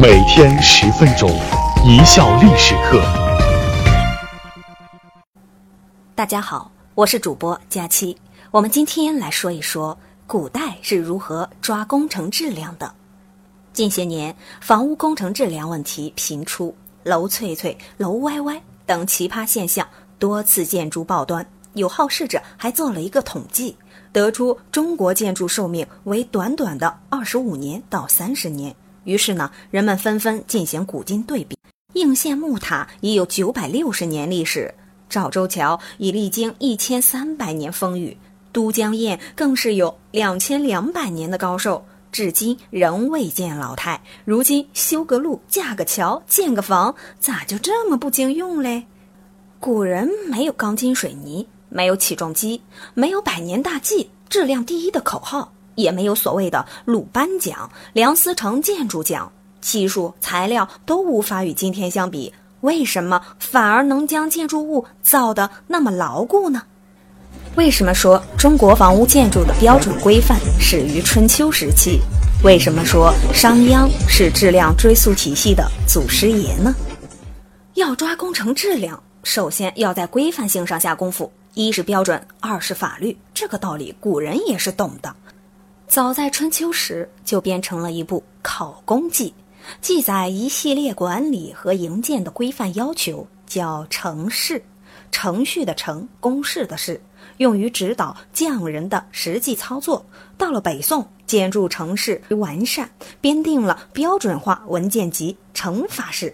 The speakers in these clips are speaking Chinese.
每天十分钟，一笑历史课。大家好，我是主播佳期。我们今天来说一说古代是如何抓工程质量的。近些年，房屋工程质量问题频出，楼脆脆、楼歪歪等奇葩现象多次建筑报端。有好事者还做了一个统计，得出中国建筑寿命为短短的二十五年到三十年。于是呢，人们纷纷进行古今对比。应县木塔已有九百六十年历史，赵州桥已历经一千三百年风雨，都江堰更是有两千两百年的高寿，至今仍未见老态。如今修个路、架个桥、建个房，咋就这么不经用嘞？古人没有钢筋水泥，没有起重机，没有百年大计、质量第一的口号。也没有所谓的鲁班奖、梁思成建筑奖，技术材料都无法与今天相比。为什么反而能将建筑物造得那么牢固呢？为什么说中国房屋建筑的标准规范始于春秋时期？为什么说商鞅是质量追溯体系的祖师爷呢？要抓工程质量，首先要在规范性上下功夫。一是标准，二是法律。这个道理古人也是懂的。早在春秋时就编成了一部《考工记》，记载一系列管理和营建的规范要求，叫程式，程序的程，公式的式，用于指导匠人的实际操作。到了北宋，建筑程式完善，编定了标准化文件集《程法式》，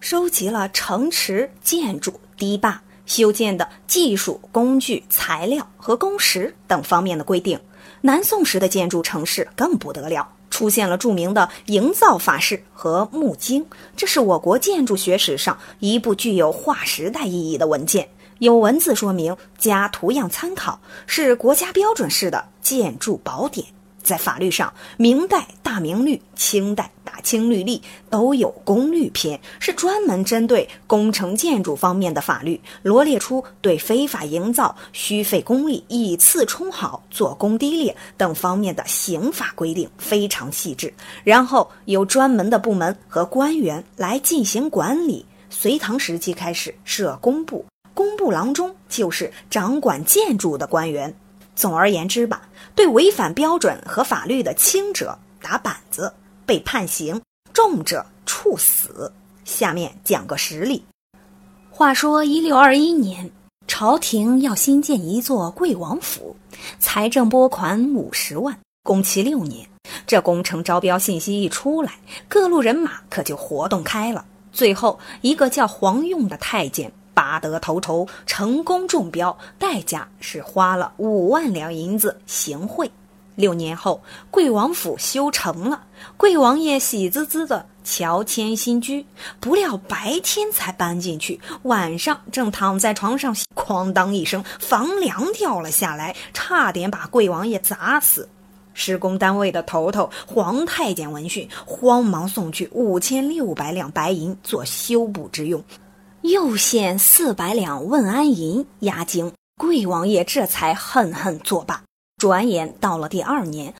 收集了城池、建筑、堤坝修建的技术、工具、材料和工时等方面的规定。南宋时的建筑城市更不得了，出现了著名的营造法式和木经，这是我国建筑学史上一部具有划时代意义的文件，有文字说明加图样参考，是国家标准式的建筑宝典。在法律上，明代《大明律》、清代《大清律例》都有工律篇，是专门针对工程建筑方面的法律，罗列出对非法营造、虚费公力、以次充好、做工低劣等方面的刑法规定，非常细致。然后由专门的部门和官员来进行管理。隋唐时期开始设工部，工部郎中就是掌管建筑的官员。总而言之吧，对违反标准和法律的轻者打板子，被判刑；重者处死。下面讲个实例。话说一六二一年，朝廷要新建一座贵王府，财政拨款五十万，工期六年。这工程招标信息一出来，各路人马可就活动开了。最后一个叫黄用的太监。拔得头筹，成功中标，代价是花了五万两银子行贿。六年后，贵王府修成了，贵王爷喜滋滋的乔迁新居。不料白天才搬进去，晚上正躺在床上，哐当一声，房梁掉了下来，差点把贵王爷砸死。施工单位的头头黄太监闻讯，慌忙送去五千六百两白银做修补之用。又献四百两问安银押金，贵王爷这才恨恨作罢。转眼到了第二年，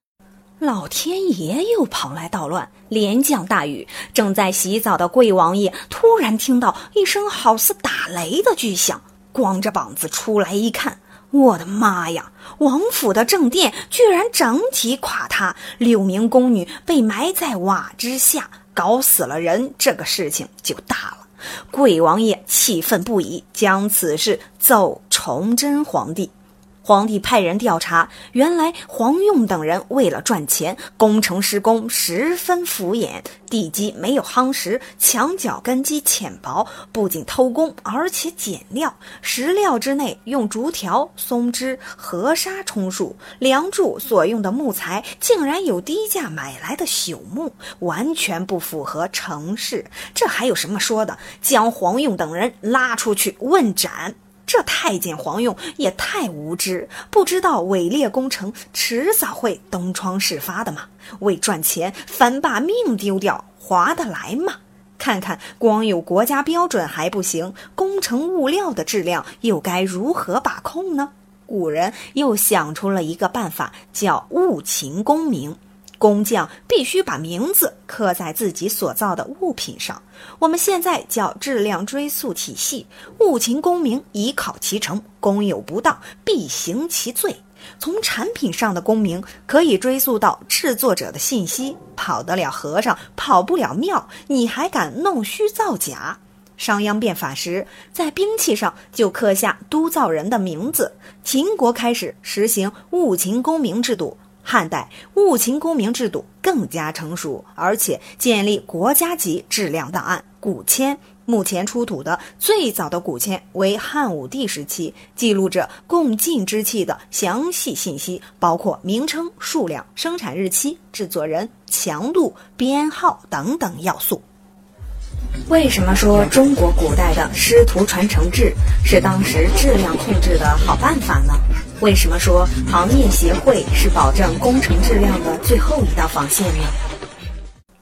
老天爷又跑来捣乱，连降大雨。正在洗澡的贵王爷突然听到一声好似打雷的巨响，光着膀子出来一看，我的妈呀！王府的正殿居然整体垮塌，六名宫女被埋在瓦之下，搞死了人。这个事情就大了。贵王爷气愤不已，将此事奏崇祯皇帝。皇帝派人调查，原来黄用等人为了赚钱，工程施工十分敷衍，地基没有夯实，墙角根基浅薄，不仅偷工，而且减料。石料之内用竹条、松枝、河沙充数，梁柱所用的木材竟然有低价买来的朽木，完全不符合程式。这还有什么说的？将黄用等人拉出去问斩。这太监黄用也太无知，不知道伪劣工程迟早会东窗事发的嘛？为赚钱反把命丢掉，划得来吗？看看光有国家标准还不行，工程物料的质量又该如何把控呢？古人又想出了一个办法，叫物勤功名。工匠必须把名字刻在自己所造的物品上。我们现在叫质量追溯体系。物勤功名，以考其成。功有不当，必行其罪。从产品上的功名可以追溯到制作者的信息。跑得了和尚，跑不了庙，你还敢弄虚造假？商鞅变法时，在兵器上就刻下督造人的名字。秦国开始实行物勤功名制度。汉代物勤功名制度更加成熟，而且建立国家级质量档案古签。目前出土的最早的古签为汉武帝时期，记录着共进之器的详细信息，包括名称、数量、生产日期、制作人、强度、编号等等要素。为什么说中国古代的师徒传承制是当时质量控制的好办法呢？为什么说行业协会是保证工程质量的最后一道防线呢？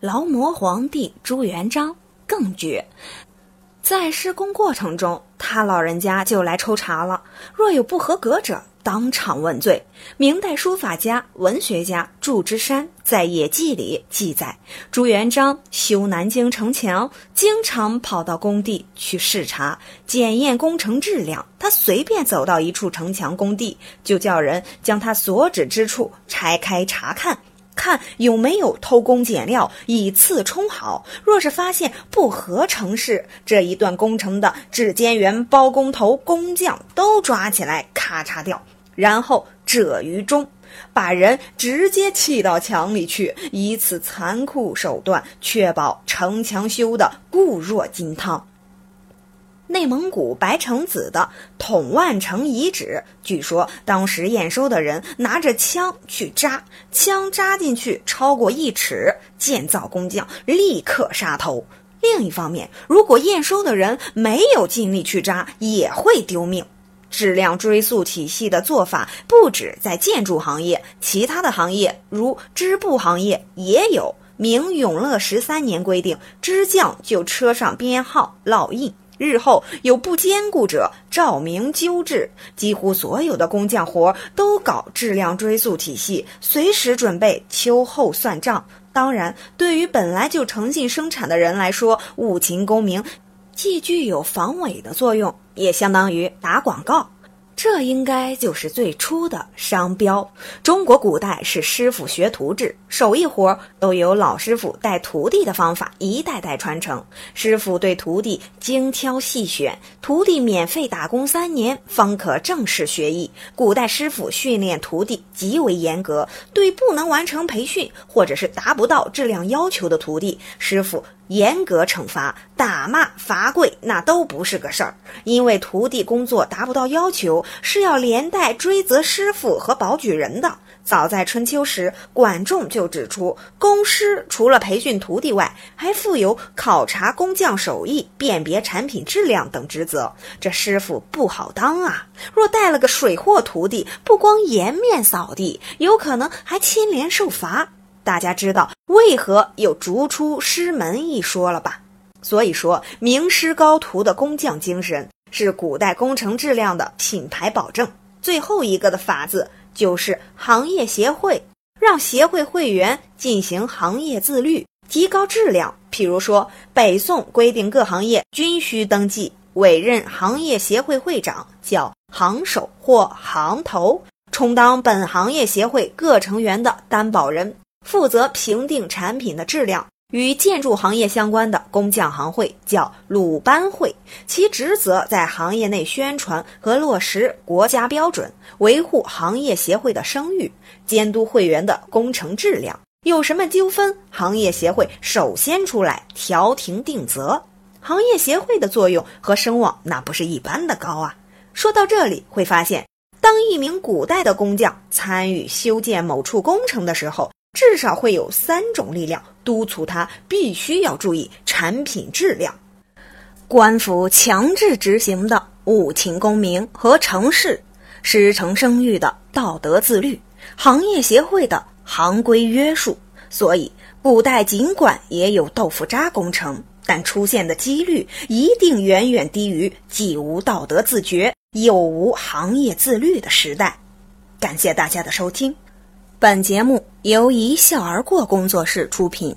劳模皇帝朱元璋更绝，在施工过程中，他老人家就来抽查了，若有不合格者。当场问罪。明代书法家、文学家祝枝山在《野记》里记载，朱元璋修南京城墙，经常跑到工地去视察、检验工程质量。他随便走到一处城墙工地，就叫人将他所指之处拆开查看。看有没有偷工减料，以次充好。若是发现不合程式，这一段工程的质监员、包工头、工匠都抓起来，咔嚓掉，然后折于中，把人直接砌到墙里去，以此残酷手段确保城墙修的固若金汤。内蒙古白城子的统万城遗址，据说当时验收的人拿着枪去扎，枪扎进去超过一尺，建造工匠立刻杀头。另一方面，如果验收的人没有尽力去扎，也会丢命。质量追溯体系的做法不止在建筑行业，其他的行业如织布行业也有。明永乐十三年规定，织匠就车上编号烙印。日后有不坚固者，照明纠治。几乎所有的工匠活都搞质量追溯体系，随时准备秋后算账。当然，对于本来就诚信生产的人来说，务勤功名既具有防伪的作用，也相当于打广告。这应该就是最初的商标。中国古代是师傅学徒制，手艺活都由老师傅带徒弟的方法一代代传承。师傅对徒弟精挑细选，徒弟免费打工三年方可正式学艺。古代师傅训练徒弟极为严格，对不能完成培训或者是达不到质量要求的徒弟，师傅。严格惩罚、打骂、罚跪，那都不是个事儿。因为徒弟工作达不到要求，是要连带追责师傅和保举人的。早在春秋时，管仲就指出，工师除了培训徒弟外，还负有考察工匠手艺、辨别产品质量等职责。这师傅不好当啊！若带了个水货徒弟，不光颜面扫地，有可能还牵连受罚。大家知道为何有逐出师门一说了吧？所以说，名师高徒的工匠精神是古代工程质量的品牌保证。最后一个的法子就是行业协会，让协会会员进行行业自律，提高质量。譬如说，北宋规定各行业均需登记，委任行业协会会长，叫行首或行头，充当本行业协会各成员的担保人。负责评定产品的质量，与建筑行业相关的工匠行会叫鲁班会，其职责在行业内宣传和落实国家标准，维护行业协会的声誉，监督会员的工程质量。有什么纠纷，行业协会首先出来调停定责。行业协会的作用和声望那不是一般的高啊！说到这里，会发现，当一名古代的工匠参与修建某处工程的时候，至少会有三种力量督促他必须要注意产品质量：官府强制执行的务勤功名和城市师承声誉的道德自律，行业协会的行规约束。所以，古代尽管也有豆腐渣工程，但出现的几率一定远远低于既无道德自觉又无行业自律的时代。感谢大家的收听。本节目由一笑而过工作室出品。